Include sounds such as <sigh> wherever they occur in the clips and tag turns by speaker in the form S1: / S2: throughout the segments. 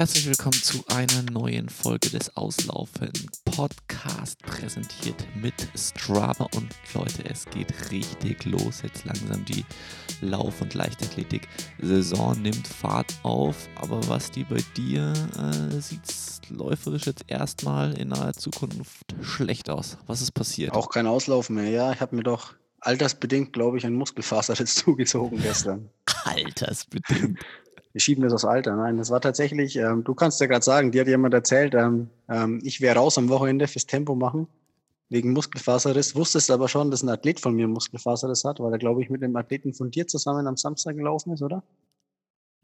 S1: Herzlich willkommen zu einer neuen Folge des Auslaufen Podcast, präsentiert mit Strava. Und Leute, es geht richtig los. Jetzt langsam die Lauf- und Leichtathletik-Saison nimmt Fahrt auf. Aber was die bei dir äh, sieht läuferisch jetzt erstmal in naher Zukunft schlecht aus. Was ist passiert?
S2: Auch kein Auslaufen mehr, ja. Ich habe mir doch altersbedingt, glaube ich, ein Muskelfaser <laughs> jetzt zugezogen gestern.
S1: Altersbedingt.
S2: Wir schieben das aus Alter. Nein, das war tatsächlich, ähm, du kannst ja gerade sagen, dir hat jemand erzählt, ähm, ähm, ich wäre raus am Wochenende fürs Tempo machen, wegen Muskelfaserriss. Wusstest aber schon, dass ein Athlet von mir Muskelfaserriss hat, weil er, glaube ich, mit einem Athleten von dir zusammen am Samstag gelaufen ist, oder?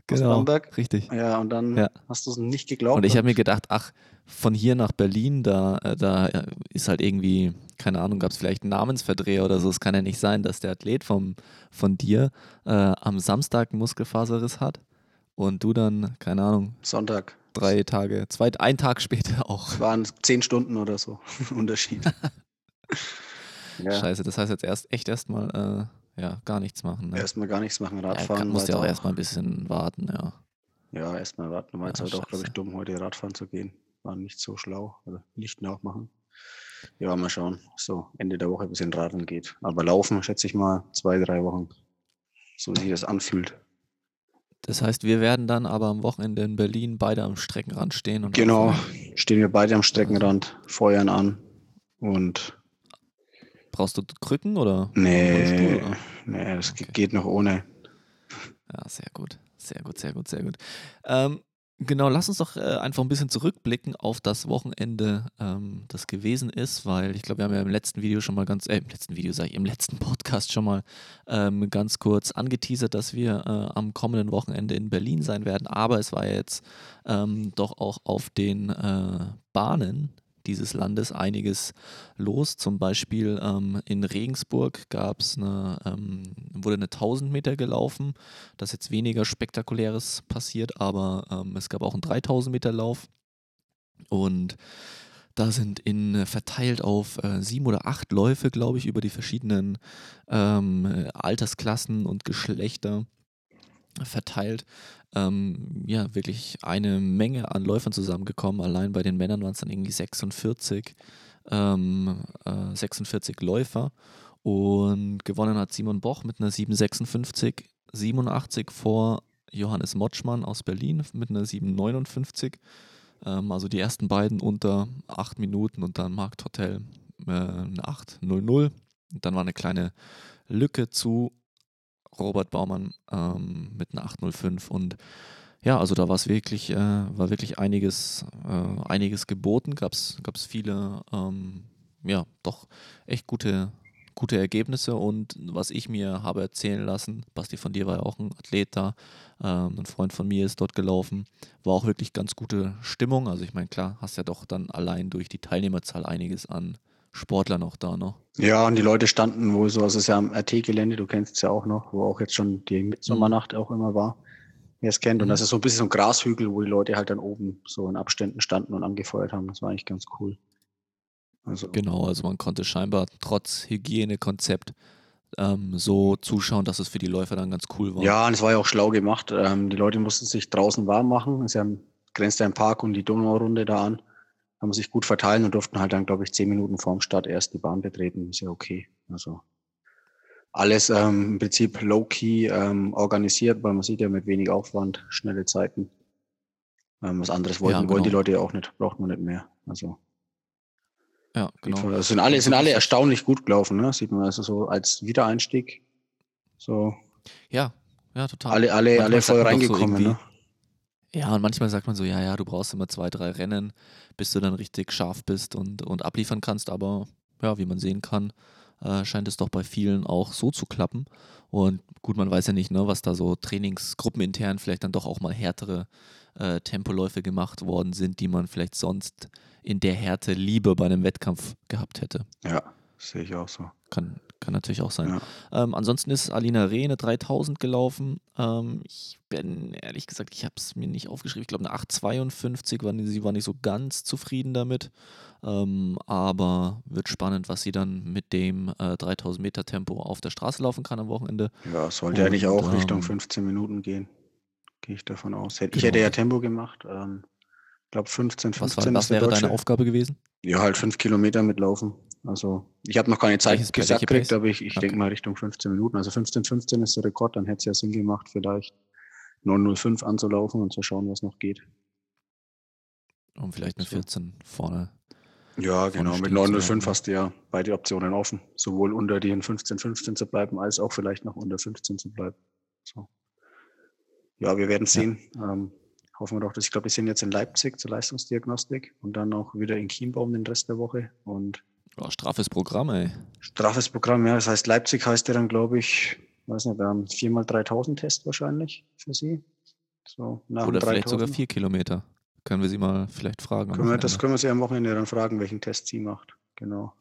S1: Genau, aus Bamberg. richtig.
S2: Ja, und dann ja. hast du es nicht geglaubt.
S1: Und ich habe mir gedacht, ach, von hier nach Berlin, da, äh, da ist halt irgendwie, keine Ahnung, gab es vielleicht einen Namensverdreher oder so. Es kann ja nicht sein, dass der Athlet vom, von dir äh, am Samstag einen Muskelfaserriss hat und du dann, keine Ahnung.
S2: Sonntag.
S1: Drei Tage, zwei, ein Tag später <laughs> auch.
S2: Es waren zehn Stunden oder so <laughs> Unterschied. <laughs>
S1: ja. Scheiße, das heißt jetzt erst echt erstmal äh, ja, gar nichts machen. Ne?
S2: Erstmal gar nichts machen, Radfahren.
S1: Ja, musst ja auch erstmal ein bisschen warten, ja.
S2: Ja, erstmal warten. War jetzt ja, halt auch, glaube ich, dumm, heute Radfahren zu gehen. War nicht so schlau. Also nicht nachmachen. Ja, mal schauen. So, Ende der Woche ein bisschen radeln geht. Aber laufen, schätze ich mal, zwei, drei Wochen. So wie sich das anfühlt.
S1: Das heißt, wir werden dann aber am Wochenende in Berlin beide am Streckenrand stehen. Und
S2: genau, stehen wir beide am Streckenrand, feuern an und.
S1: Brauchst du Krücken oder?
S2: Nee, oder? nee das okay. geht noch ohne.
S1: Ja, sehr gut, sehr gut, sehr gut, sehr gut. Ähm, Genau, lass uns doch äh, einfach ein bisschen zurückblicken auf das Wochenende, ähm, das gewesen ist, weil ich glaube, wir haben ja im letzten Video schon mal ganz, äh, im letzten Video sage ich, im letzten Podcast schon mal ähm, ganz kurz angeteasert, dass wir äh, am kommenden Wochenende in Berlin sein werden. Aber es war jetzt ähm, doch auch auf den äh, Bahnen dieses Landes einiges los. Zum Beispiel ähm, in Regensburg gab es eine, ähm, wurde eine 1000 Meter gelaufen. Das ist jetzt weniger spektakuläres passiert, aber ähm, es gab auch einen 3000 Meter Lauf. Und da sind in verteilt auf äh, sieben oder acht Läufe, glaube ich, über die verschiedenen ähm, Altersklassen und Geschlechter verteilt ähm, ja, wirklich eine Menge an Läufern zusammengekommen. Allein bei den Männern waren es dann irgendwie 46, ähm, äh, 46 Läufer. Und gewonnen hat Simon Boch mit einer 756, 87 vor Johannes Motschmann aus Berlin mit einer 759. Ähm, also die ersten beiden unter 8 Minuten und dann Markt Hotel äh, eine 800. Und dann war eine kleine Lücke zu Robert Baumann ähm, mit einer 805 und ja, also da war es wirklich, äh, war wirklich einiges, äh, einiges geboten, gab es viele, ähm, ja, doch echt gute, gute Ergebnisse. Und was ich mir habe erzählen lassen, Basti von dir war ja auch ein Athlet da, ähm, ein Freund von mir ist dort gelaufen, war auch wirklich ganz gute Stimmung, also ich meine, klar, hast ja doch dann allein durch die Teilnehmerzahl einiges an Sportler noch da, ne?
S2: Ja, und die Leute standen wohl so, also es ist ja am RT-Gelände, du kennst es ja auch noch, wo auch jetzt schon die Mitsommernacht auch immer war, wer es kennt. Und mhm. das ist so ein bisschen so ein Grashügel, wo die Leute halt dann oben so in Abständen standen und angefeuert haben. Das war eigentlich ganz cool.
S1: Also. Genau, also man konnte scheinbar trotz Hygienekonzept ähm, so zuschauen, dass es für die Läufer dann ganz cool war.
S2: Ja, und es war ja auch schlau gemacht. Ähm, die Leute mussten sich draußen warm machen. Es ja, grenzt ja im Park und die Donaurunde da an haben sich gut verteilen und durften halt dann, glaube ich, zehn Minuten vorm Start erst die Bahn betreten. Ist ja okay. Also alles ähm, im Prinzip low-key ähm, organisiert, weil man sieht ja mit wenig Aufwand schnelle Zeiten. Ähm, was anderes wollten, ja, genau. wollen die Leute ja auch nicht, braucht man nicht mehr. Also
S1: ja, genau.
S2: Also sind alle, sind alle erstaunlich gut gelaufen, ne? Sieht man also so als Wiedereinstieg. So.
S1: Ja, ja, total.
S2: Alle, alle, alle voll reingekommen, so ne?
S1: Ja, und manchmal sagt man so, ja, ja, du brauchst immer zwei, drei Rennen, bis du dann richtig scharf bist und, und abliefern kannst. Aber ja, wie man sehen kann, äh, scheint es doch bei vielen auch so zu klappen. Und gut, man weiß ja nicht, ne, was da so trainingsgruppenintern vielleicht dann doch auch mal härtere äh, Tempoläufe gemacht worden sind, die man vielleicht sonst in der Härte lieber bei einem Wettkampf gehabt hätte.
S2: Ja, sehe ich auch so.
S1: Kann, kann natürlich auch sein. Ja. Ähm, ansonsten ist Alina Reh eine 3000 gelaufen. Ähm, ich bin ehrlich gesagt, ich habe es mir nicht aufgeschrieben. Ich glaube, eine 852 war sie war nicht so ganz zufrieden damit. Ähm, aber wird spannend, was sie dann mit dem äh, 3000 Meter Tempo auf der Straße laufen kann am Wochenende.
S2: Ja, sollte Und, eigentlich auch Richtung 15 ähm, Minuten gehen. gehe ich davon aus. Ich hätte
S1: Genau.
S2: ja Tempo gemacht. Ähm, ich glaube 15,
S1: Was, war,
S2: 15
S1: was
S2: ist der
S1: wäre deine. Aufgabe gewesen?
S2: Ja, halt fünf Kilometer mitlaufen. Also ich habe noch keine Zeit
S1: Welches-
S2: gesagt
S1: welche
S2: gekriegt,
S1: Pace?
S2: aber ich, ich
S1: Okay.
S2: denke mal Richtung 15 Minuten. Also 15, 15 ist der Rekord, dann hätte es ja Sinn gemacht, vielleicht 905 anzulaufen und zu schauen, was noch geht.
S1: Um vielleicht eine
S2: So.
S1: 14 vorne.
S2: Ja,
S1: Vorne
S2: genau. Mit
S1: stehen zu
S2: 905
S1: haben.
S2: hast du ja beide Optionen offen. Sowohl unter den 15, 15 zu bleiben, als auch vielleicht noch unter 15 zu bleiben. So. Ja, wir werden sehen. Ähm, hoffen wir doch, dass ich glaube, wir sind jetzt in Leipzig zur Leistungsdiagnostik und dann auch wieder in Chiembaum den Rest der Woche. Und
S1: Oh, straffes Programm, ey.
S2: straffes Programm, ja. Das heißt, Leipzig heißt ja dann, glaube ich, weiß nicht, ähm, 4x3000 Test wahrscheinlich für Sie. So, nach
S1: Oder vielleicht sogar
S2: 3000er.
S1: vier Kilometer. Können wir sie mal vielleicht fragen.
S2: Können wir, das können wir sie am Wochenende dann fragen, welchen Test sie macht. Genau.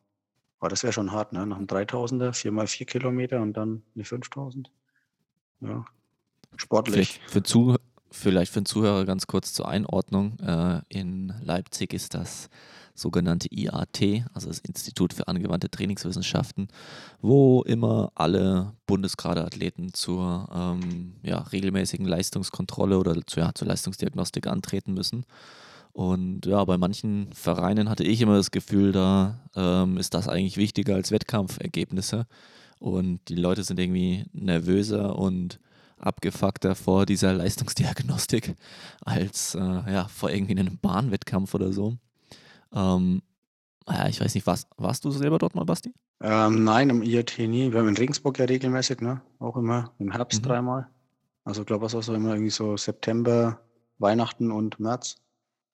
S2: Aber das wäre schon hart, ne? Nach einem 3000er, 4x4 Kilometer und dann eine 5000. Ja. Sportlich.
S1: Vielleicht für, Zu vielleicht für den Zuhörer ganz kurz zur Einordnung. Äh, in Leipzig ist das sogenannte IAT, also das Institut für angewandte Trainingswissenschaften, wo immer alle Bundesgradeathleten zur ähm, ja, regelmäßigen Leistungskontrolle oder zu, ja, zur Leistungsdiagnostik antreten müssen. Und ja, bei manchen Vereinen hatte ich immer das Gefühl, da ähm, ist das eigentlich wichtiger als Wettkampfergebnisse. Und die Leute sind irgendwie nervöser und abgefuckter vor dieser Leistungsdiagnostik als äh, ja, vor irgendwie einem Bahnwettkampf oder so. Ähm, ja, ich weiß nicht, warst, warst du selber dort mal, Basti?
S2: Ähm, nein, im IAT nie. Wir haben in Regensburg ja regelmäßig, ne? Auch immer im Herbst
S1: Mhm.
S2: dreimal. Also ich glaube, was auch so immer irgendwie so September, Weihnachten und März.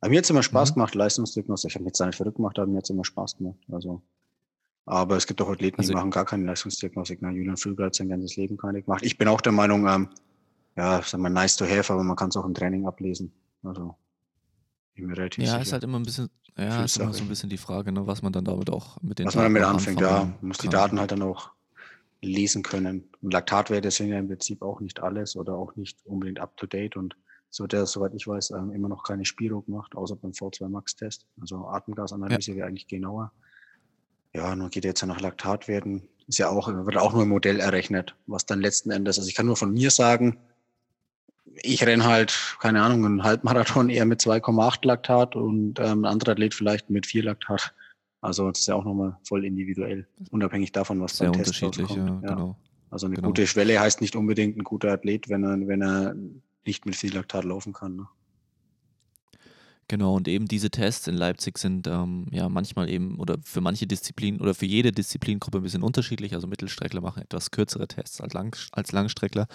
S2: Aber mir hat es immer Spaß
S1: Mhm.
S2: gemacht, Leistungsdiagnostik. Ich habe mich jetzt nicht verrückt gemacht, aber mir hat es immer Spaß gemacht. Also, aber es gibt auch Athleten,
S1: Also-
S2: die machen gar keine Leistungsdiagnostik. Ne? Julian Füger hat sein ganzes Leben keine gemacht. Ich bin auch der Meinung, ähm, ja, sagen wir nice to have, aber man kann es auch im Training ablesen. Also, ich bin relativ
S1: Ja,
S2: sicher.
S1: ist halt immer ein bisschen, ja, ist immer so ein bisschen die Frage, ne, was man dann damit auch mit den
S2: Was man damit anfängt, ja. Man muss die. Daten halt dann auch lesen können. Und Laktatwerte sind ja im Prinzip auch nicht alles oder auch nicht unbedingt up to date und so der, soweit ich weiß, ähm, immer noch keine Spiro gemacht, außer beim V2 Max-Test. Also Atemgasanalyse wäre eigentlich genauer. Ja, nun geht jetzt ja nach Laktatwerten. Ist ja auch, wird auch nur im Modell errechnet, was dann letzten Endes, also ich kann nur von mir sagen, ich renne halt, keine Ahnung, einen Halbmarathon eher mit 2,8 Laktat und ähm, ein anderer Athlet vielleicht mit 4 Laktat. Also das ist ja auch nochmal voll individuell, unabhängig davon, was
S1: Sehr
S2: beim Test
S1: unterschiedlich, ja,
S2: rauskommt.
S1: genau.
S2: Also eine
S1: genau.
S2: gute Schwelle heißt nicht unbedingt ein guter Athlet, wenn er, wenn er nicht mit viel Laktat laufen kann. Ne?
S1: Genau, und eben diese Tests in Leipzig sind ähm, ja manchmal eben oder für manche Disziplinen oder für jede Disziplingruppe ein bisschen unterschiedlich. Also Mittelstreckler machen etwas kürzere Tests als, Lang als Langstreckler.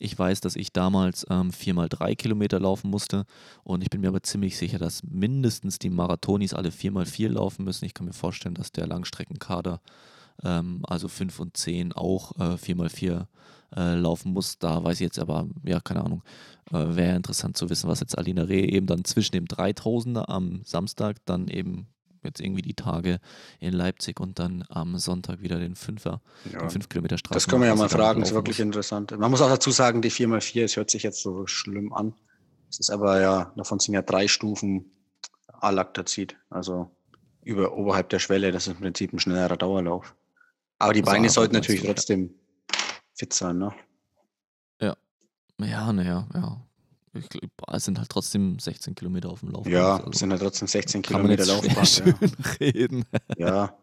S1: Ich weiß, dass ich damals ähm, viermal drei Kilometer laufen musste und ich bin mir aber ziemlich sicher, dass mindestens die Marathonis alle viermal vier laufen müssen. Ich kann mir vorstellen, dass der Langstreckenkader, ähm, also fünf und zehn, auch äh, viermal vier äh, laufen muss. Da weiß ich jetzt aber, ja, keine Ahnung. Äh, Wäre interessant zu wissen, was jetzt Alina Reh eben dann zwischen dem 3000er am Samstag, dann eben jetzt irgendwie die Tage in Leipzig und dann am Sonntag wieder den Fünfer,
S2: Ja.
S1: den 5 Kilometer Straße.
S2: Das können wir ja mal fragen, ist wirklich interessant. Man muss auch dazu sagen, die 4x4, es hört sich jetzt so schlimm an. Es ist aber ja, davon sind ja drei Stufen Alaktazid, also über, oberhalb der Schwelle, das ist im Prinzip ein schnellerer Dauerlauf. Aber die
S1: Also
S2: Beine sollten natürlich trotzdem fit sein, ne?
S1: Ja, naja, ja. Ich glaub, es sind halt trotzdem 16 Kilometer auf dem Laufband.
S2: Ja,
S1: also
S2: es sind ja trotzdem 16
S1: kann man
S2: Kilometer Laufbahn. <laughs>
S1: schön reden.
S2: Ja.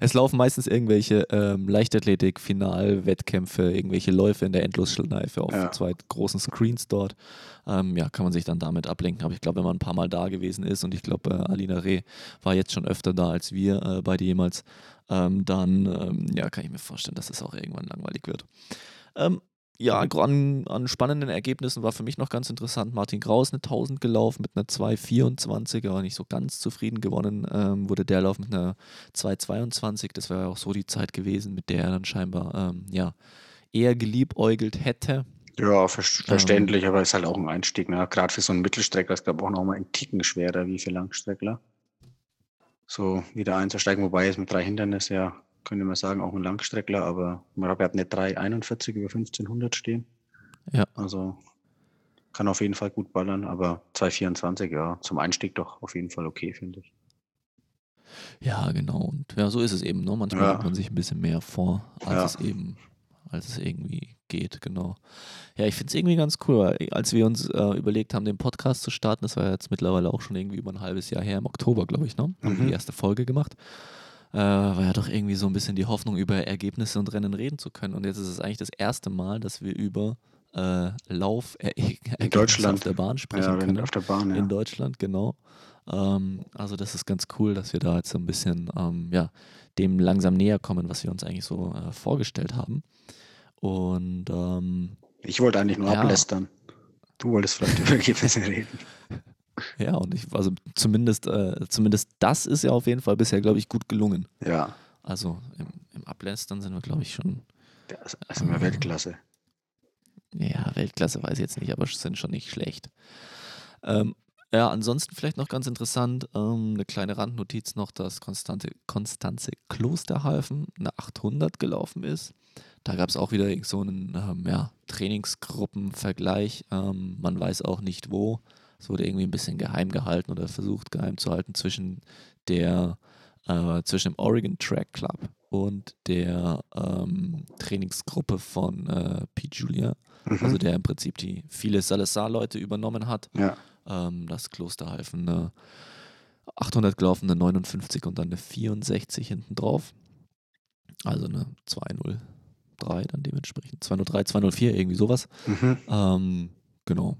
S1: Es laufen meistens irgendwelche ähm, Leichtathletik-Finalwettkämpfe, irgendwelche Läufe in der Endlosschleife auf
S2: Ja.
S1: zwei großen Screens dort. Ähm, ja, kann man sich dann damit ablenken. Aber ich glaube, wenn man ein paar Mal da gewesen ist und ich glaube, äh, Alina Reh war jetzt schon öfter da als wir äh, beide jemals, ähm, dann ähm, ja, kann ich mir vorstellen, dass es auch irgendwann langweilig wird. Ähm, ja, an, an spannenden Ergebnissen war für mich noch ganz interessant. Martin Kraus eine 1000 gelaufen mit einer 2,24, aber nicht so ganz zufrieden gewonnen. Ähm, wurde der Lauf mit einer 2,22. Das wäre ja auch so die Zeit gewesen, mit der er dann scheinbar ähm, ja, eher geliebäugelt hätte.
S2: Ja, ver
S1: Ähm.
S2: verständlich, aber ist halt auch ein Einstieg. Ne? Gerade für so einen Mittelstreckler ist, glaube ich, auch nochmal ein Ticken schwerer wie für Langstreckler. So wieder einzusteigen, wobei es mit drei Hindernissen ja, könnte man sagen, auch ein Langstreckler, aber man hat eine 3,41 über 1500 stehen.
S1: Ja.
S2: Also kann auf jeden Fall gut ballern, aber 2,24, ja, zum Einstieg doch auf jeden Fall okay, finde ich.
S1: Ja, genau. Und ja, so ist es eben. Ne? Manchmal
S2: Ja.
S1: nimmt man sich ein bisschen mehr vor, als
S2: Ja.
S1: es eben als es irgendwie geht, genau. Ja, ich finde es irgendwie ganz cool, weil als wir uns äh, überlegt haben, den Podcast zu starten, das war jetzt mittlerweile auch schon irgendwie über ein halbes Jahr her, im Oktober, glaube ich, ne? Haben wir
S2: Mhm.
S1: die erste Folge gemacht. Äh, war ja doch irgendwie so ein bisschen die Hoffnung, über Ergebnisse und Rennen reden zu können. Und jetzt ist es eigentlich das erste Mal, dass wir über äh, Lauf Ergebnisse auf
S2: Deutschland.
S1: der Bahn sprechen
S2: Ja,
S1: können
S2: auf der Bahn, ja.
S1: in Deutschland, genau. Ähm, also das ist ganz cool, dass wir da jetzt so ein bisschen ähm, ja, dem langsam näher kommen, was wir uns eigentlich so äh, vorgestellt haben. Und ähm,
S2: Ich wollte eigentlich nur
S1: Ja.
S2: ablästern. Du wolltest vielleicht <laughs> über Ergebnisse reden.
S1: Ja, und ich, also zumindest, äh, zumindest das ist ja auf jeden Fall bisher, glaube ich, gut gelungen.
S2: Ja,
S1: Also im, im Ablästern sind wir, glaube ich, schon,
S2: das ist immer Weltklasse.
S1: ja, Weltklasse weiß ich jetzt nicht, aber sind schon nicht schlecht. Ähm, ja, ansonsten vielleicht noch ganz interessant, ähm, eine kleine Randnotiz noch, dass Konstante, Konstanze Klosterhalfen eine 800 gelaufen ist. Da gab es auch wieder so einen ähm, ja, Trainingsgruppenvergleich. Ähm, man weiß auch nicht wo. Es wurde irgendwie ein bisschen geheim gehalten oder versucht geheim zu halten zwischen der äh, zwischen dem Oregon Track Club und der ähm, Trainingsgruppe von äh, Pete Julia,
S2: Mhm.
S1: also der im Prinzip die viele Salazar-Leute übernommen hat.
S2: ja.
S1: Ähm, das Klosterhalfen eine 800 gelaufen, eine 59 und dann eine 64 hinten drauf. Also eine 203 dann dementsprechend. 203, 204, irgendwie sowas.
S2: Mhm.
S1: Ähm, genau.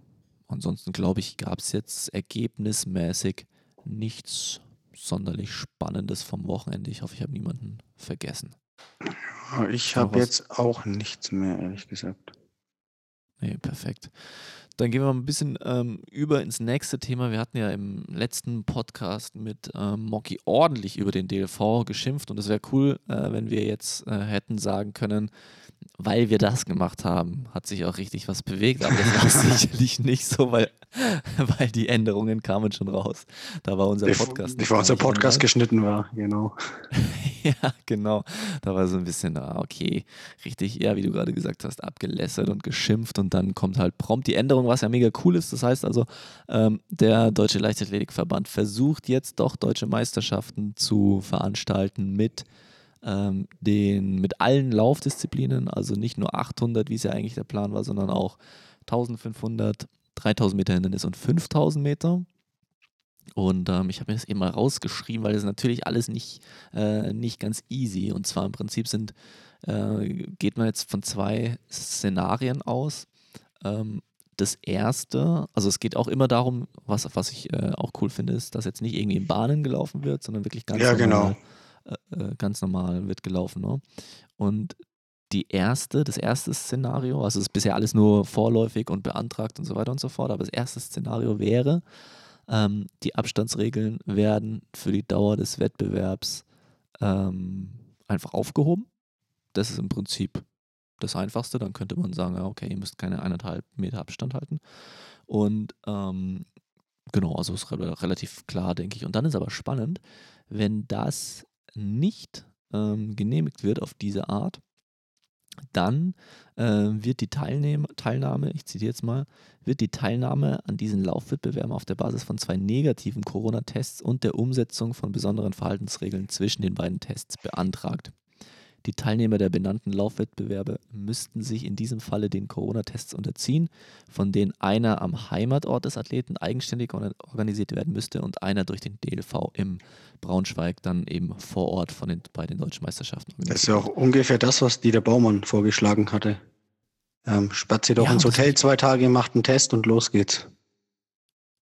S1: Ansonsten glaube ich, gab es jetzt ergebnismäßig nichts sonderlich Spannendes vom Wochenende. Ich hoffe, ich habe niemanden vergessen.
S2: Ich habe jetzt auch nichts mehr, ehrlich gesagt.
S1: Nee, perfekt. Dann gehen wir mal ein bisschen ähm, über ins nächste Thema. Wir hatten ja im letzten Podcast mit ähm, Mocky ordentlich über den DLV geschimpft und es wäre cool, äh, wenn wir jetzt äh, hätten sagen können, weil wir das gemacht haben, hat sich auch richtig was bewegt, aber das war <laughs> sicherlich nicht so, weil, weil die Änderungen kamen schon raus. Da war unser Podcast.
S2: bevor
S1: gar
S2: unser Podcast geschnitten war, genau. <laughs>
S1: Ja, genau. Da war so ein bisschen, ah, okay, richtig, ja, wie du gerade gesagt hast, abgelässert und geschimpft und dann kommt halt prompt die Änderung, was ja mega cool ist. Das heißt also, ähm, der Deutsche Leichtathletikverband versucht jetzt doch deutsche Meisterschaften zu veranstalten mit ähm, den, mit allen Laufdisziplinen, also nicht nur 800, wie es ja eigentlich der Plan war, sondern auch 1500, 3000 Meter Hindernis und 5000 Meter. Und ähm, ich habe mir das eben mal rausgeschrieben, weil das natürlich alles nicht, äh, nicht ganz easy. Und zwar im Prinzip sind, äh, geht man jetzt von zwei Szenarien aus. Ähm, das erste, also es geht auch immer darum, was, was ich äh, auch cool finde, ist, dass jetzt nicht irgendwie in Bahnen gelaufen wird, sondern wirklich ganz
S2: Ja,
S1: normal, äh, äh, ganz normal wird gelaufen. Ne? Und die erste, das erste Szenario, also es ist bisher alles nur vorläufig und beantragt und so weiter und so fort, aber das erste Szenario wäre, ähm, die Abstandsregeln werden für die Dauer des Wettbewerbs ähm, einfach aufgehoben. Das ist im Prinzip das Einfachste. Dann könnte man sagen, ja, okay, ihr müsst keine eineinhalb Meter Abstand halten. Und ähm, genau, also ist re relativ klar, denke ich. Und dann ist aber spannend, wenn das nicht ähm, genehmigt wird auf diese Art, dann äh, wird die Teilnehmer, Teilnahme, ich zitiere jetzt mal, wird die Teilnahme an diesen Laufwettbewerben auf der Basis von zwei negativen Corona-Tests und der Umsetzung von besonderen Verhaltensregeln zwischen den beiden Tests beantragt. Die Teilnehmer der benannten Laufwettbewerbe müssten sich in diesem Falle den Corona-Tests unterziehen, von denen einer am Heimatort des Athleten eigenständig or- organisiert werden müsste und einer durch den DLV im Braunschweig dann eben vor Ort von den, bei den deutschen Meisterschaften
S2: Das ist ja auch ungefähr das, was Dieter Baumann vorgeschlagen hatte. Ähm, spazier doch
S1: Ja,
S2: ins Hotel zwei Tage, macht einen Test und los geht's.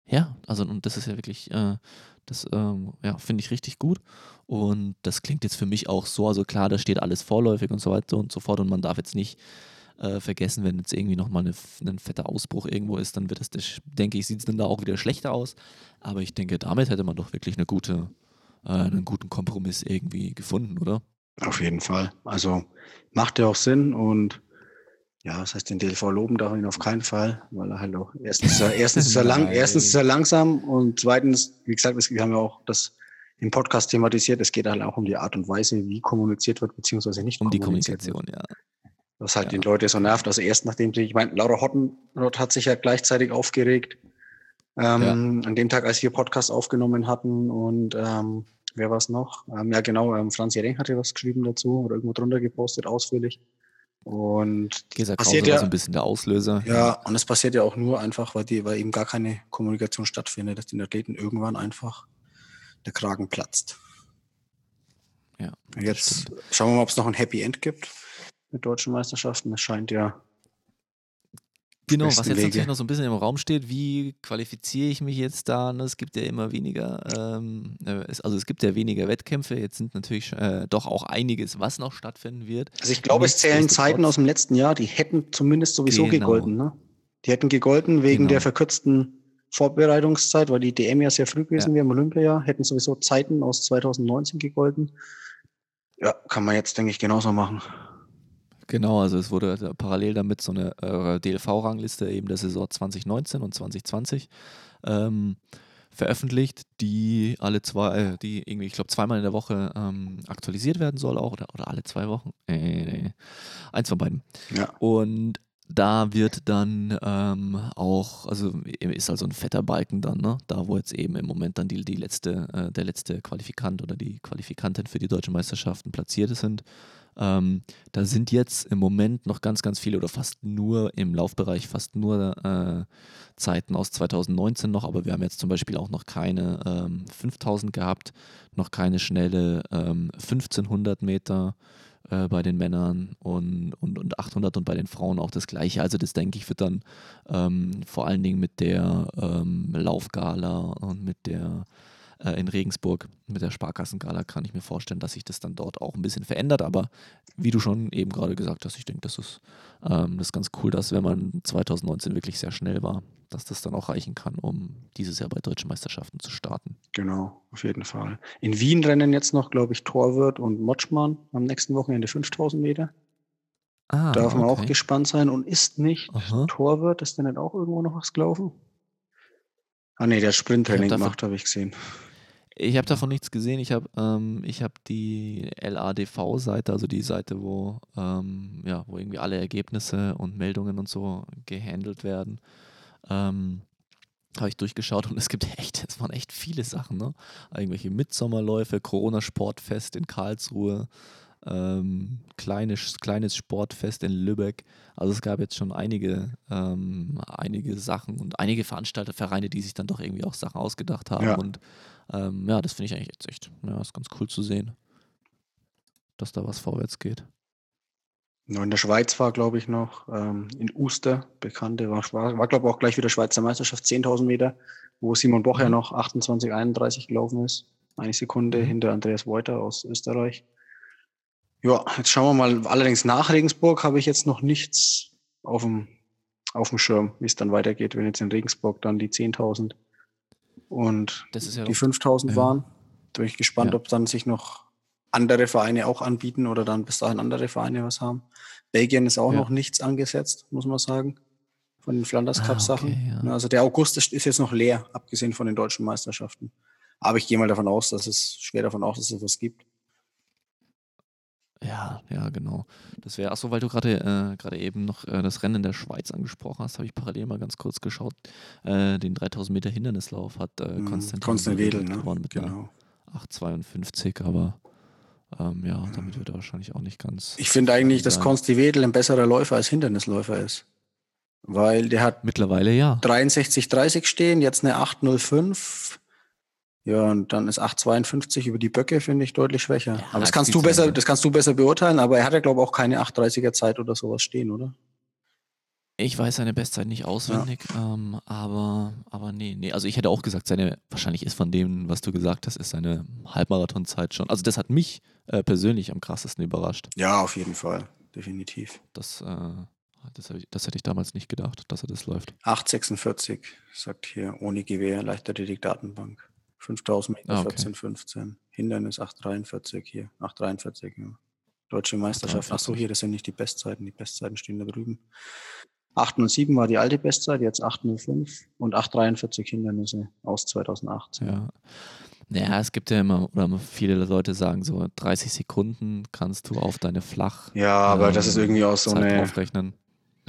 S1: Ja, also und das ist ja wirklich, äh, das ähm, ja, finde ich richtig gut. Und das klingt jetzt für mich auch so, also klar, da steht alles vorläufig und so weiter und so fort. Und man darf jetzt nicht äh, vergessen, wenn jetzt irgendwie nochmal ein fetter Ausbruch irgendwo ist, dann wird das, denke ich, sieht es dann da auch wieder schlechter aus. Aber ich denke, damit hätte man doch wirklich eine gute, äh, einen guten Kompromiss irgendwie gefunden, oder?
S2: Auf jeden Fall. Also macht ja auch Sinn und ja, das heißt, den DLV loben darf ich ihn auf keinen Fall, weil er halt auch erstens ist er, erstens ist er <laughs> lang, erstens ist er langsam und zweitens, wie gesagt, wir haben ja auch das im Podcast thematisiert, es geht halt auch um die Art und Weise, wie kommuniziert wird, beziehungsweise nicht
S1: Um die Kommunikation, ja.
S2: Wird. Was halt
S1: Ja.
S2: die Leute so nervt. Also erst nachdem sie, ich meine, Laura Hottenrott hat sich ja gleichzeitig aufgeregt, ähm, an dem Tag, als wir Podcast aufgenommen hatten und ähm, wer war es noch? Ähm, ja, genau, ähm, Franz Jering hatte was geschrieben dazu oder irgendwo drunter gepostet, ausführlich. Und
S1: Gesa
S2: passiert ja,
S1: so ein bisschen der Auslöser.
S2: ja, und es passiert ja auch nur einfach, weil, die, weil eben gar keine Kommunikation stattfindet, dass den Athleten irgendwann einfach der Kragen platzt.
S1: Ja,
S2: Jetzt
S1: stimmt.
S2: schauen wir mal, ob es noch ein Happy End gibt mit deutschen Meisterschaften. Es scheint ja
S1: Genau, was jetzt
S2: Wege.
S1: natürlich noch so ein bisschen im Raum steht, wie qualifiziere ich mich jetzt da? Ne? Es gibt ja immer weniger, ähm, äh, es, also es gibt ja weniger Wettkämpfe, jetzt sind natürlich äh, doch auch einiges, was noch stattfinden wird.
S2: Also ich glaube, es zählen Zeiten aus dem letzten Jahr, die hätten zumindest sowieso
S1: Genau.
S2: gegolten. Ne? Die hätten gegolten wegen
S1: Genau.
S2: der verkürzten Vorbereitungszeit, weil die DM ja sehr früh gewesen wäre im Olympia, hätten sowieso Zeiten aus 2019 gegolten. Ja, kann man jetzt, denke ich, genauso machen.
S1: Genau, also es wurde parallel damit so eine äh, DLV-Rangliste eben der Saison 2019 und 2020 ähm, veröffentlicht, die alle zwei, äh, die irgendwie, ich glaube, zweimal in der Woche ähm, aktualisiert werden soll auch oder, oder alle zwei Wochen. Äh, eins von beiden.
S2: Ja.
S1: Und da wird dann ähm, auch, also ist also ein fetter Balken dann, ne? Da wo jetzt eben im Moment dann die, die letzte, äh, der letzte Qualifikant oder die Qualifikantin für die deutschen Meisterschaften platziert sind. Ähm, da sind jetzt im Moment noch ganz, ganz viele oder fast nur im Laufbereich, fast nur äh, Zeiten aus 2019 noch, aber wir haben jetzt zum Beispiel auch noch keine ähm, 5000 gehabt, noch keine schnelle ähm, 1500 Meter äh, bei den Männern und, und, und 800 und bei den Frauen auch das gleiche. Also das denke ich wird dann ähm, vor allen Dingen mit der ähm, Laufgala und mit der äh, in Regensburg mit der Sparkassengala kann ich mir vorstellen, dass sich das dann dort auch ein bisschen verändert. Aber wie du schon eben gerade gesagt hast, ich denke, das ist, ähm, das ist ganz cool, dass wenn man 2019 wirklich sehr schnell war, dass das dann auch reichen kann, um dieses Jahr bei deutschen Meisterschaften zu starten.
S2: Genau, auf jeden Fall. In Wien rennen jetzt noch, glaube ich, Torwirt und Motschmann am nächsten Wochenende 5000 Meter.
S1: Ah,
S2: Darf man auch
S1: okay.
S2: gespannt sein. Und ist nicht
S1: Aha.
S2: Torwirt, ist denn nicht auch irgendwo noch was gelaufen? Ah nee, der Sprinttraining gemacht, habe ich gesehen.
S1: Ich habe davon nichts gesehen. Ich habe ähm, hab die LADV-Seite, also die Seite, wo, ähm, ja, wo irgendwie alle Ergebnisse und Meldungen und so gehandelt werden. Ähm, habe ich durchgeschaut und <laughs> es gibt echt, es waren echt viele Sachen, ne? Irgendwelche Mitsommerläufe, Corona-Sportfest in Karlsruhe, ähm, kleines, kleines Sportfest in Lübeck. Also es gab jetzt schon einige, ähm, einige Sachen und einige Veranstaltervereine, die sich dann doch irgendwie auch Sachen ausgedacht haben.
S2: Ja.
S1: Und ähm, ja, das finde ich eigentlich jetzt echt, ja, ist ganz cool zu sehen, dass da was vorwärts geht.
S2: In der Schweiz war, glaube ich, noch ähm, in Uster, bekannte, war, war, war glaube ich, auch gleich wieder Schweizer Meisterschaft, 10.000 Meter, wo Simon Bocher
S1: Mhm.
S2: noch 28, 31 gelaufen ist. Eine Sekunde
S1: Mhm.
S2: hinter Andreas Reuter aus Österreich. Ja, jetzt schauen wir mal. Allerdings nach Regensburg habe ich jetzt noch nichts auf dem, auf dem Schirm, wie es dann weitergeht, wenn jetzt in Regensburg dann die 10.000 und
S1: Das ist ja
S2: die
S1: doch-
S2: 5000
S1: ja.
S2: waren. Bin ich gespannt,
S1: Ja.
S2: ob dann sich noch andere Vereine auch anbieten oder dann bis dahin andere Vereine was haben. Belgien ist auch
S1: Ja.
S2: noch nichts angesetzt, muss man sagen, von den Flanders
S1: Ah,
S2: Cup Sachen.
S1: okay, ja.
S2: Also der August ist, ist jetzt noch leer, abgesehen von den deutschen Meisterschaften. Aber ich gehe mal davon aus, dass es schwer davon aus, dass es was gibt.
S1: Ja, ja, genau. Das wäre, achso, weil du gerade äh, gerade eben noch äh, das Rennen in der Schweiz angesprochen hast, habe ich parallel mal ganz kurz geschaut. Äh, den 3000 Meter Hindernislauf hat äh,
S2: Mhm,
S1: Konstantin,
S2: Konstantin Wedel, ne?
S1: gewonnen mit
S2: Genau.
S1: 8,52, aber ähm, ja, damit wird er wahrscheinlich auch nicht ganz.
S2: Ich finde eigentlich, dass. Konsti Wedel ein besserer Läufer als Hindernisläufer ist. Weil der hat
S1: Mittlerweile ja.
S2: 63,30 stehen, jetzt eine 8,05. Ja, und dann ist 8,52 über die Böcke, finde ich deutlich schwächer.
S1: Ja,
S2: aber das kannst du besser, das kannst du besser beurteilen, aber er hat ja, glaube ich, auch keine 8,30er Zeit oder sowas stehen, oder?
S1: Ich weiß seine Bestzeit nicht auswendig, ähm, aber, aber nee, nee. Also ich hätte auch gesagt, seine, wahrscheinlich ist von dem, was du gesagt hast, ist seine Halbmarathonzeit schon. Also das hat mich äh, persönlich am krassesten überrascht.
S2: Ja, auf jeden Fall. Definitiv.
S1: Das, äh, das, ich, das hätte ich damals nicht gedacht, dass er das läuft.
S2: 8,46, sagt hier, ohne Gewehr, Leichtathletik-Datenbank. 5000 Meter,
S1: Ah, okay.
S2: 14,15. Hindernis 8,43 hier. 8,43, ja. Deutsche Meisterschaft. Ach so,
S1: 8,43.
S2: hier, das sind nicht die Bestzeiten. Die Bestzeiten stehen da drüben. 8,07 war die alte Bestzeit, jetzt 8,05 und 8,43 Hindernisse aus 2018.
S1: Ja. Naja, es gibt ja immer, oder viele Leute sagen so, 30 Sekunden kannst du auf deine Flach.
S2: Ja, aber
S1: ähm,
S2: das ist irgendwie auch so
S1: Zeit
S2: eine
S1: draufrechnen.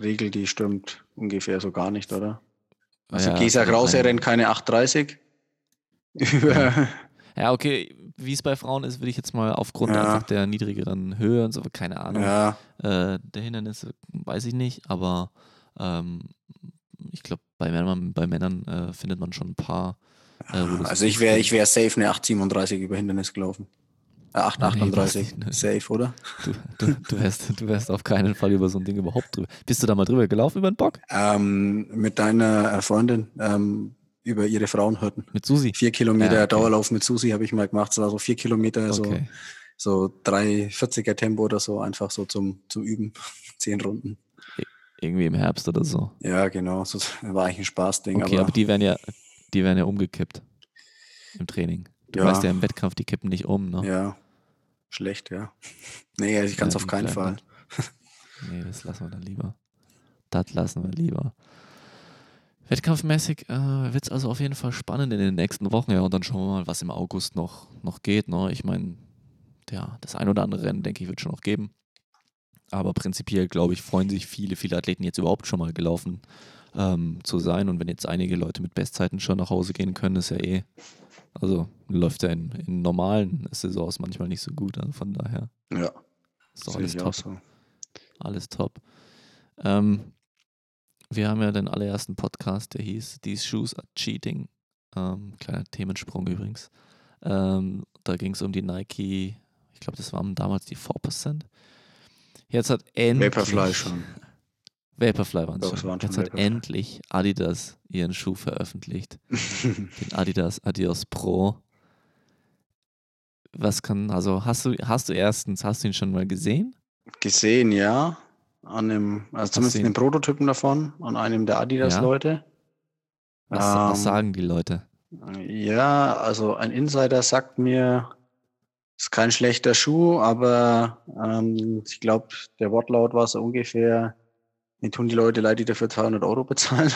S2: Regel, die stimmt ungefähr so gar nicht, oder? Also
S1: Ja,
S2: Gesa Krause
S1: ein-
S2: rennt keine 8,30. Über <laughs>
S1: Ja, okay, wie es bei Frauen ist, würde ich jetzt mal aufgrund
S2: Ja.
S1: einfach der niedrigeren Höhe und so, keine Ahnung,
S2: Ja,
S1: äh, der Hindernisse, weiß ich nicht, aber ähm, ich glaube, bei Männern, bei Männern äh, findet man schon ein paar. Äh,
S2: also ich wäre ich wär safe eine 837 über Hindernis gelaufen. Äh, 838,
S1: Nee, was-
S2: safe, oder?
S1: Du, du, du, wärst, du wärst auf keinen Fall über so ein Ding überhaupt drüber. Bist du da mal drüber gelaufen über den Bock?
S2: Ähm, mit deiner äh, Freundin ähm, über ihre Frauenhürden.
S1: Mit Susi?
S2: Vier Kilometer
S1: Ja, okay.
S2: Dauerlauf mit Susi habe ich mal gemacht. Das war so vier Kilometer, so,
S1: Okay.
S2: so 340er Tempo oder so, einfach so zum, zum Üben. <laughs> Zehn Runden.
S1: Irgendwie im Herbst oder so.
S2: Ja, genau. So war eigentlich ein Spaßding.
S1: Okay, aber,
S2: aber
S1: die werden ja, die werden ja umgekippt im Training. Du
S2: Ja.
S1: weißt ja im Wettkampf, die kippen nicht um, ne?
S2: ja, schlecht, ja. Nee, also ich kann es auf keinen Fall.
S1: Nee, das lassen wir dann lieber. Das lassen wir lieber. Wettkampfmäßig äh, wird es also auf jeden Fall spannend in den nächsten Wochen, ja, und dann schauen wir mal, was im August noch, noch geht. Ne? Ich meine, ja, das ein oder andere Rennen, denke ich, wird schon noch geben. Aber prinzipiell, glaube ich, freuen sich viele, viele Athleten jetzt überhaupt schon mal gelaufen ähm, zu sein. Und wenn jetzt einige Leute mit Bestzeiten schon nach Hause gehen können, ist ja eh, also läuft ja in, in normalen Saisons manchmal nicht so gut. Also von daher
S2: Ja,
S1: ist doch alles top.
S2: so.
S1: Alles top. Ähm, wir haben ja den allerersten Podcast, der hieß These Shoes are Cheating. Ähm, kleiner Themensprung übrigens. Ähm, da ging es um die Nike, ich glaube, das waren damals die 4%. Jetzt hat endlich.
S2: Vaporfly schon.
S1: Vaporfly waren es schon. Jetzt hat endlich Adidas ihren Schuh veröffentlicht. <laughs> Den Adidas Adios Pro. Was kann, also hast du, hast du erstens, hast du ihn schon mal gesehen?
S2: Gesehen, ja. An dem, also zumindest den Prototypen davon, an einem der Adidas-Leute.
S1: Was, was
S2: Ähm,
S1: sagen die Leute?
S2: Ja, also ein Insider sagt mir, ist kein schlechter Schuh, aber ähm, ich glaube, der Wortlaut war so ungefähr, mir tun die Leute leid, die dafür 200 Euro bezahlen.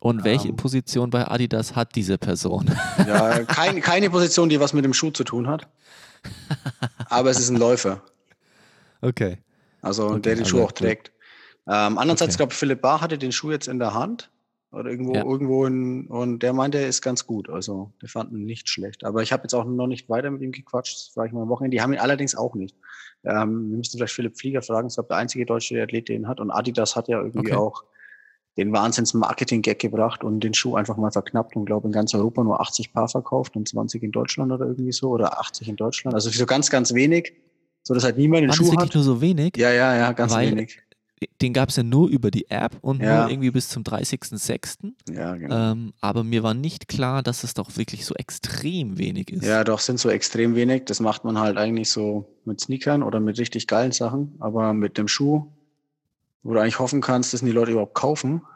S1: Und welche
S2: Ähm.
S1: Position bei Adidas hat diese Person?
S2: Ja, kein, keine Position, die was mit dem Schuh zu tun hat. <laughs> Aber es ist ein Läufer,
S1: Okay.
S2: Also
S1: Okay,
S2: der den
S1: also
S2: Schuh auch
S1: gut.
S2: trägt. Ähm, andererseits,
S1: Okay.
S2: glaube ich, Philipp Bar hatte den Schuh jetzt in der Hand oder irgendwo,
S1: Ja.
S2: irgendwo in, und der meinte, er ist ganz gut. Also der fand ihn nicht schlecht. Aber ich habe jetzt auch noch nicht weiter mit ihm gequatscht. Das frage ich mal am Wochenende. Die haben ihn allerdings auch nicht. Ähm, wir müssten vielleicht Philipp Flieger fragen. Das ist glaub, der einzige deutsche Athlet, den hat. Und Adidas hat ja irgendwie
S1: Okay.
S2: auch den Wahnsinns-Marketing-Gag gebracht und den Schuh einfach mal verknappt und glaube in ganz Europa nur 80 Paar verkauft und 20 in Deutschland oder irgendwie so oder 80 in Deutschland. Also so ganz, ganz wenig, so dass halt niemand den
S1: War das
S2: Schuh
S1: wirklich
S2: hat.
S1: nur so wenig?
S2: Ja, ja, ja, ganz wenig.
S1: Den gab es ja nur über die App und
S2: Ja.
S1: nur irgendwie bis zum 30.06.
S2: Ja, genau.
S1: Ähm, aber mir war nicht klar, dass es doch wirklich so extrem wenig ist.
S2: Ja, doch, sind so extrem wenig. Das macht man halt eigentlich so mit Sneakern oder mit richtig geilen Sachen. Aber mit dem Schuh, wo du eigentlich hoffen kannst, dass die Leute überhaupt kaufen. <laughs>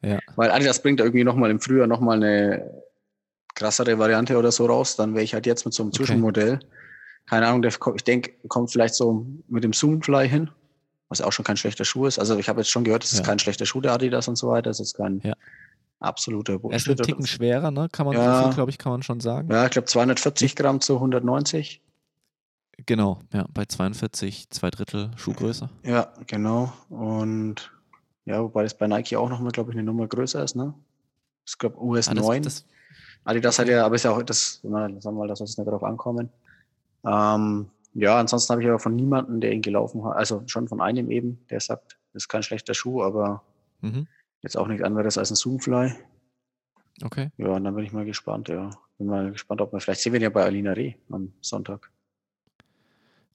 S1: Ja.
S2: Weil Adidas bringt irgendwie nochmal im Frühjahr nochmal eine krassere Variante oder so raus. Dann wäre ich halt jetzt mit so einem
S1: Okay.
S2: Zwischenmodell. Keine Ahnung, der, ich denke, kommt vielleicht so mit dem Zoomfly hin, was auch schon kein schlechter Schuh ist. Also ich habe jetzt schon gehört, es ist
S1: Ja.
S2: kein schlechter Schuh, der Adidas und so weiter. Das ist kein
S1: Ja.
S2: absoluter
S1: Er ist
S2: Bullshit.
S1: ein Ticken schwerer, ne? Kann man
S2: Ja.
S1: glaube ich, kann man schon sagen.
S2: Ja, ich glaube 240 Gramm zu 190.
S1: Genau, ja, bei 42, zwei Drittel Schuhgröße.
S2: Ja, genau. Und ja, wobei das bei Nike auch nochmal, glaube ich, eine Nummer größer ist, ne? Ich glaube US
S1: Ah, das,
S2: 9.
S1: das,
S2: Adidas hat ja, aber ist ja auch das, sagen wir mal, das es nicht darauf ankommen. Ähm, ja, ansonsten habe ich aber von niemandem, der ihn gelaufen hat, also schon von einem eben, der sagt, das ist kein schlechter Schuh, aber
S1: mhm.
S2: jetzt auch nichts anderes als ein Zoomfly.
S1: Okay.
S2: Ja, und dann bin ich mal gespannt, ja. Bin mal gespannt, ob wir, vielleicht sehen wir ihn ja bei Alina Reh am Sonntag.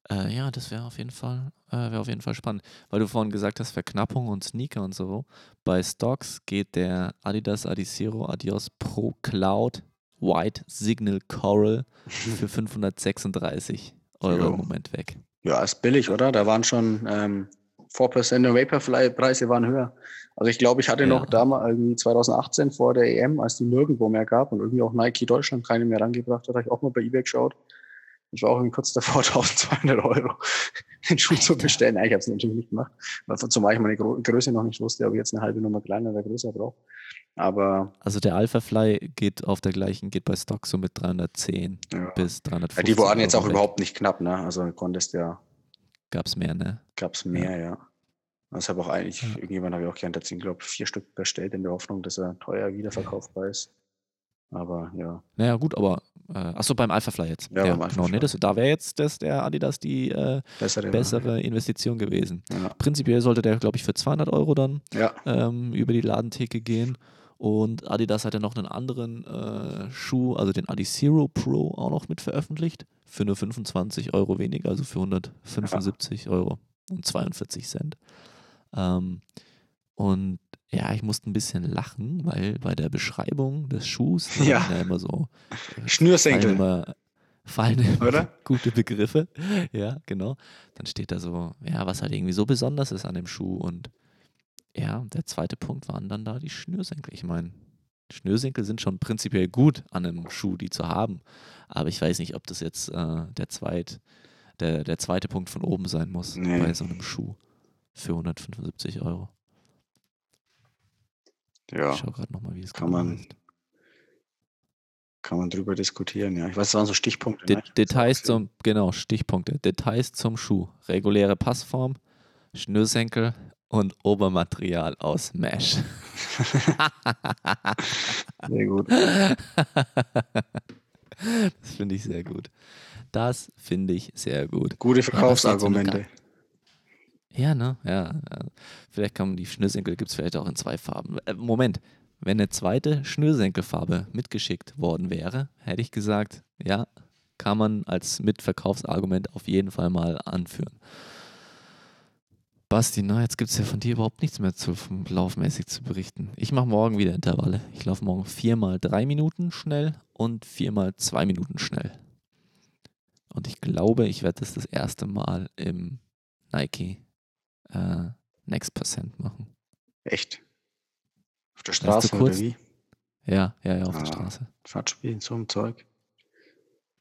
S1: Äh, ja, das wäre auf jeden Fall, äh, wäre auf jeden Fall spannend. Weil du vorhin gesagt hast, Verknappung und Sneaker und so. Bei Stocks geht der Adidas Adizero Adios Pro Cloud White Signal Coral <laughs> für 536 Euro
S2: Jo.
S1: im Moment weg.
S2: Ja, ist billig, oder? Da waren schon ähm, 4% der Vaporfly-Preise waren höher. Also ich glaube, ich hatte
S1: Ja.
S2: noch damals irgendwie 2018 vor der EM, als die nirgendwo mehr gab und irgendwie auch Nike Deutschland keine mehr rangebracht hat, habe ich auch mal bei eBay geschaut. Ich war auch irgendwie kurz davor, <laughs> 1200 Euro den Schuh zu bestellen. Nein, ich habe es natürlich nicht gemacht, weil zumal ich meine Gro Größe noch nicht wusste, ob ich jetzt eine halbe Nummer kleiner oder größer brauche. Aber
S1: Also der Alpha Fly geht auf der gleichen, geht bei Stocks so mit 310
S2: ja.
S1: bis
S2: Ja,
S1: 350
S2: die waren jetzt auch
S1: weg.
S2: überhaupt nicht knapp, ne? Also konntest ja,
S1: Gab's mehr, ne?
S2: gab's mehr, ja. Das habe auch eigentlich,
S1: Ja.
S2: irgendjemand habe ich auch gern dazu, glaube vier Stück bestellt in der Hoffnung, dass er teuer wiederverkaufbar ist. Aber ja.
S1: Naja, gut, aber äh, achso, beim Alphafly jetzt.
S2: Ja, beim
S1: genau.
S2: Alphafly.
S1: Nee, das, da wäre jetzt das, der Adidas die äh,
S2: Bessere.
S1: bessere Investition gewesen.
S2: Ja.
S1: Prinzipiell sollte der, glaube ich, für 200 Euro dann
S2: ja.
S1: ähm, über die Ladentheke gehen. Und Adidas hat ja noch einen anderen äh, Schuh, also den Adi Zero Pro, auch noch mit veröffentlicht. Für nur 25 Euro weniger, also für 175 Euro und 42 Cent. Ähm, und ja, ich musste ein bisschen lachen, weil bei der Beschreibung des Schuhs <laughs>
S2: Ja.
S1: ja immer so fallen
S2: Schnürsenkel,
S1: immer, fallen immer
S2: oder? <laughs>
S1: gute Begriffe. Ja, genau. Dann steht da so, ja, was halt irgendwie so besonders ist an dem Schuh. Und ja, der zweite Punkt waren dann da die Schnürsenkel. Ich meine, Schnürsenkel sind schon prinzipiell gut an einem Schuh, die zu haben. Aber ich weiß nicht, ob das jetzt äh, der, zweit, der, der zweite Punkt von oben sein muss
S2: Nee.
S1: bei so einem Schuh für 175 Euro.
S2: Ja,
S1: Ich schaue gerade nochmal, wie es
S2: Kann man-
S1: heißt.
S2: kann man drüber diskutieren. Ja, ich weiß, es waren so Stichpunkte.
S1: De
S2: ne?
S1: Details zum, genau, Stichpunkte. Details zum Schuh. Reguläre Passform, Schnürsenkel und Obermaterial aus Mesh. <laughs>
S2: Sehr gut.
S1: Das finde ich sehr gut. Das finde ich sehr gut.
S2: Gute Verkaufsargumente.
S1: Ja, ne? Ja. ja. Vielleicht kann man die Schnürsenkel, gibt es vielleicht auch in zwei Farben. Äh, Moment, wenn eine zweite Schnürsenkelfarbe mitgeschickt worden wäre, hätte ich gesagt, ja, kann man als Mitverkaufsargument auf jeden Fall mal anführen. Basti, na, jetzt gibt es ja von dir überhaupt nichts mehr zu laufmäßig zu berichten. Ich mache morgen wieder Intervalle. Ich laufe morgen viermal drei Minuten schnell und viermal zwei Minuten schnell. Und ich glaube, ich werde das das erste Mal im Nike äh, Next Percent machen.
S2: Echt. Auf der
S1: Weißt du,
S2: Straße oder
S1: kurz-
S2: wie?
S1: Ja, ja, ja, auf
S2: Ah.
S1: der Straße.
S2: Fahrtspielen, so ein Zeug.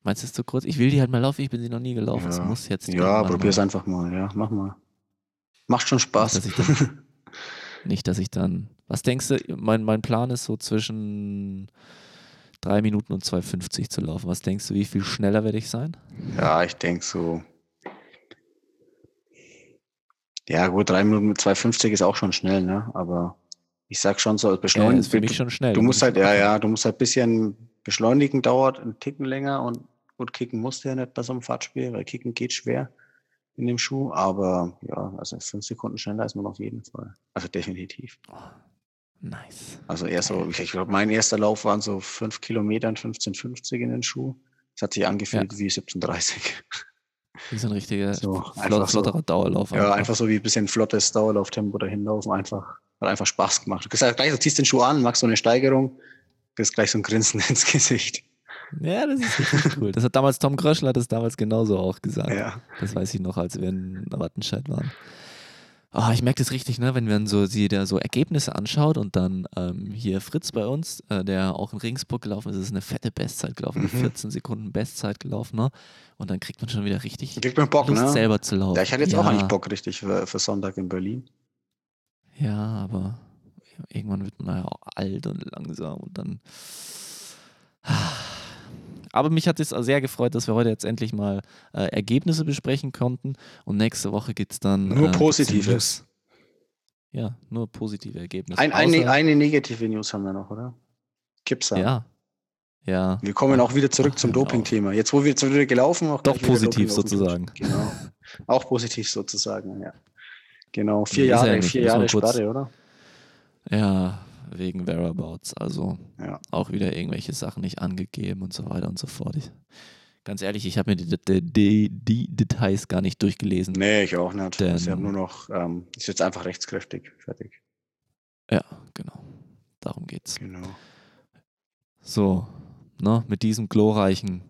S1: Meinst du es zu kurz? Ich will die halt mal laufen, ich bin sie noch nie gelaufen.
S2: Ja.
S1: muss jetzt.
S2: Ja, probier's
S1: mal.
S2: einfach mal. Ja, mach mal. Macht schon Spaß.
S1: dass ich dann- <laughs> Nicht, dass ich dann. Was denkst du? Mein, mein Plan ist so zwischen 3 Minuten und 2,50 zu laufen. Was denkst du, wie viel schneller werde ich sein?
S2: ja, ich denke so. Ja, gut, drei Minuten mit 2,50 ist auch schon schnell, ne? Aber ich sag schon so, als
S1: Ja,
S2: beschleunigen.
S1: ist für mich schon schnell.
S2: du
S1: muss
S2: musst halt, ja, ja, du musst halt ein bisschen beschleunigen, dauert einen Ticken länger und gut kicken musst du ja nicht bei so einem Fahrtspiel, weil kicken geht schwer in dem Schuh, aber ja, also fünf Sekunden schneller ist man auf jeden Fall. Also definitiv.
S1: Nice.
S2: Also eher so, ich, ich glaube, mein erster Lauf waren so fünf Kilometern, 15,50 in den Schuh. Das hat sich angefühlt wie 17,30.
S1: Wie so ein richtiger
S2: So,
S1: flot-
S2: einfach so.
S1: flotterer Dauerlauf.
S2: Ja, einfach so wie ein bisschen flottes Dauerlauftempo dahin laufen. Einfach, hat einfach Spaß gemacht. Du gesagt, gleich, du ziehst den Schuh an, machst so eine Steigerung, kriegst gleich so ein Grinsen <laughs> ins Gesicht.
S1: Ja, das ist richtig cool. Das hat damals Tom Kröschler hat das damals genauso auch gesagt.
S2: Ja.
S1: Das weiß ich noch, als wir in Wattenscheid waren. Ah, ich merke das richtig, ne, wenn man so sie da so Ergebnisse anschaut und dann ähm, hier Fritz bei uns, äh, der auch in Regensburg gelaufen ist, ist eine fette Bestzeit gelaufen,
S2: Mhm.
S1: 14 Sekunden Bestzeit gelaufen, ne? Und dann kriegt man schon wieder richtig
S2: Kriegt man Bock,
S1: Lust
S2: ne?
S1: selber zu laufen.
S2: Ja, ich hatte jetzt
S1: ja,
S2: auch eigentlich Bock richtig für, für Sonntag in Berlin.
S1: Ja, aber irgendwann wird man ja auch alt und langsam und dann. Aber mich hat es sehr gefreut, dass wir heute jetzt endlich mal äh, Ergebnisse besprechen konnten und nächste Woche gibt es dann.
S2: Nur
S1: äh,
S2: Positives.
S1: News. Ja, nur positive Ergebnisse.
S2: Ein, eine, eine negative News haben wir noch, oder? Kipsa.
S1: Ja. Ja.
S2: Wir kommen auch wieder zurück
S1: Ach,
S2: zum
S1: auf.
S2: Doping-Thema. Jetzt, wo wir jetzt wieder gelaufen, auch
S1: Doch positiv sozusagen.
S2: Genau. Auch positiv sozusagen, ja. Genau. Vier
S1: ja
S2: Jahre,
S1: nicht.
S2: vier Jahre Sperre, oder?
S1: Ja, wegen Whereabouts. Also
S2: Ja.
S1: auch wieder irgendwelche Sachen nicht angegeben und so weiter und so fort. Ich, ganz ehrlich, ich habe mir die, die, die, Details gar nicht durchgelesen.
S2: Nee, ich auch nicht.
S1: Denn-
S2: Sie haben nur noch, ähm, ist jetzt einfach rechtskräftig. Fertig.
S1: Ja, genau. Darum geht's.
S2: Genau.
S1: So, ne, mit diesem glorreichen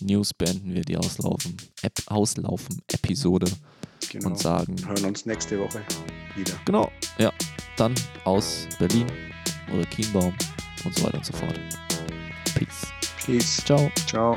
S1: News beenden wir die Auslaufen, Ep Auslaufen-Episode
S2: genau.
S1: und sagen,
S2: Hören uns nächste Woche wieder.
S1: genau, ja, dann aus Berlin oder Kienbaum und so weiter und so fort. Peace.
S2: Peace.
S1: Ciao.
S2: Ciao.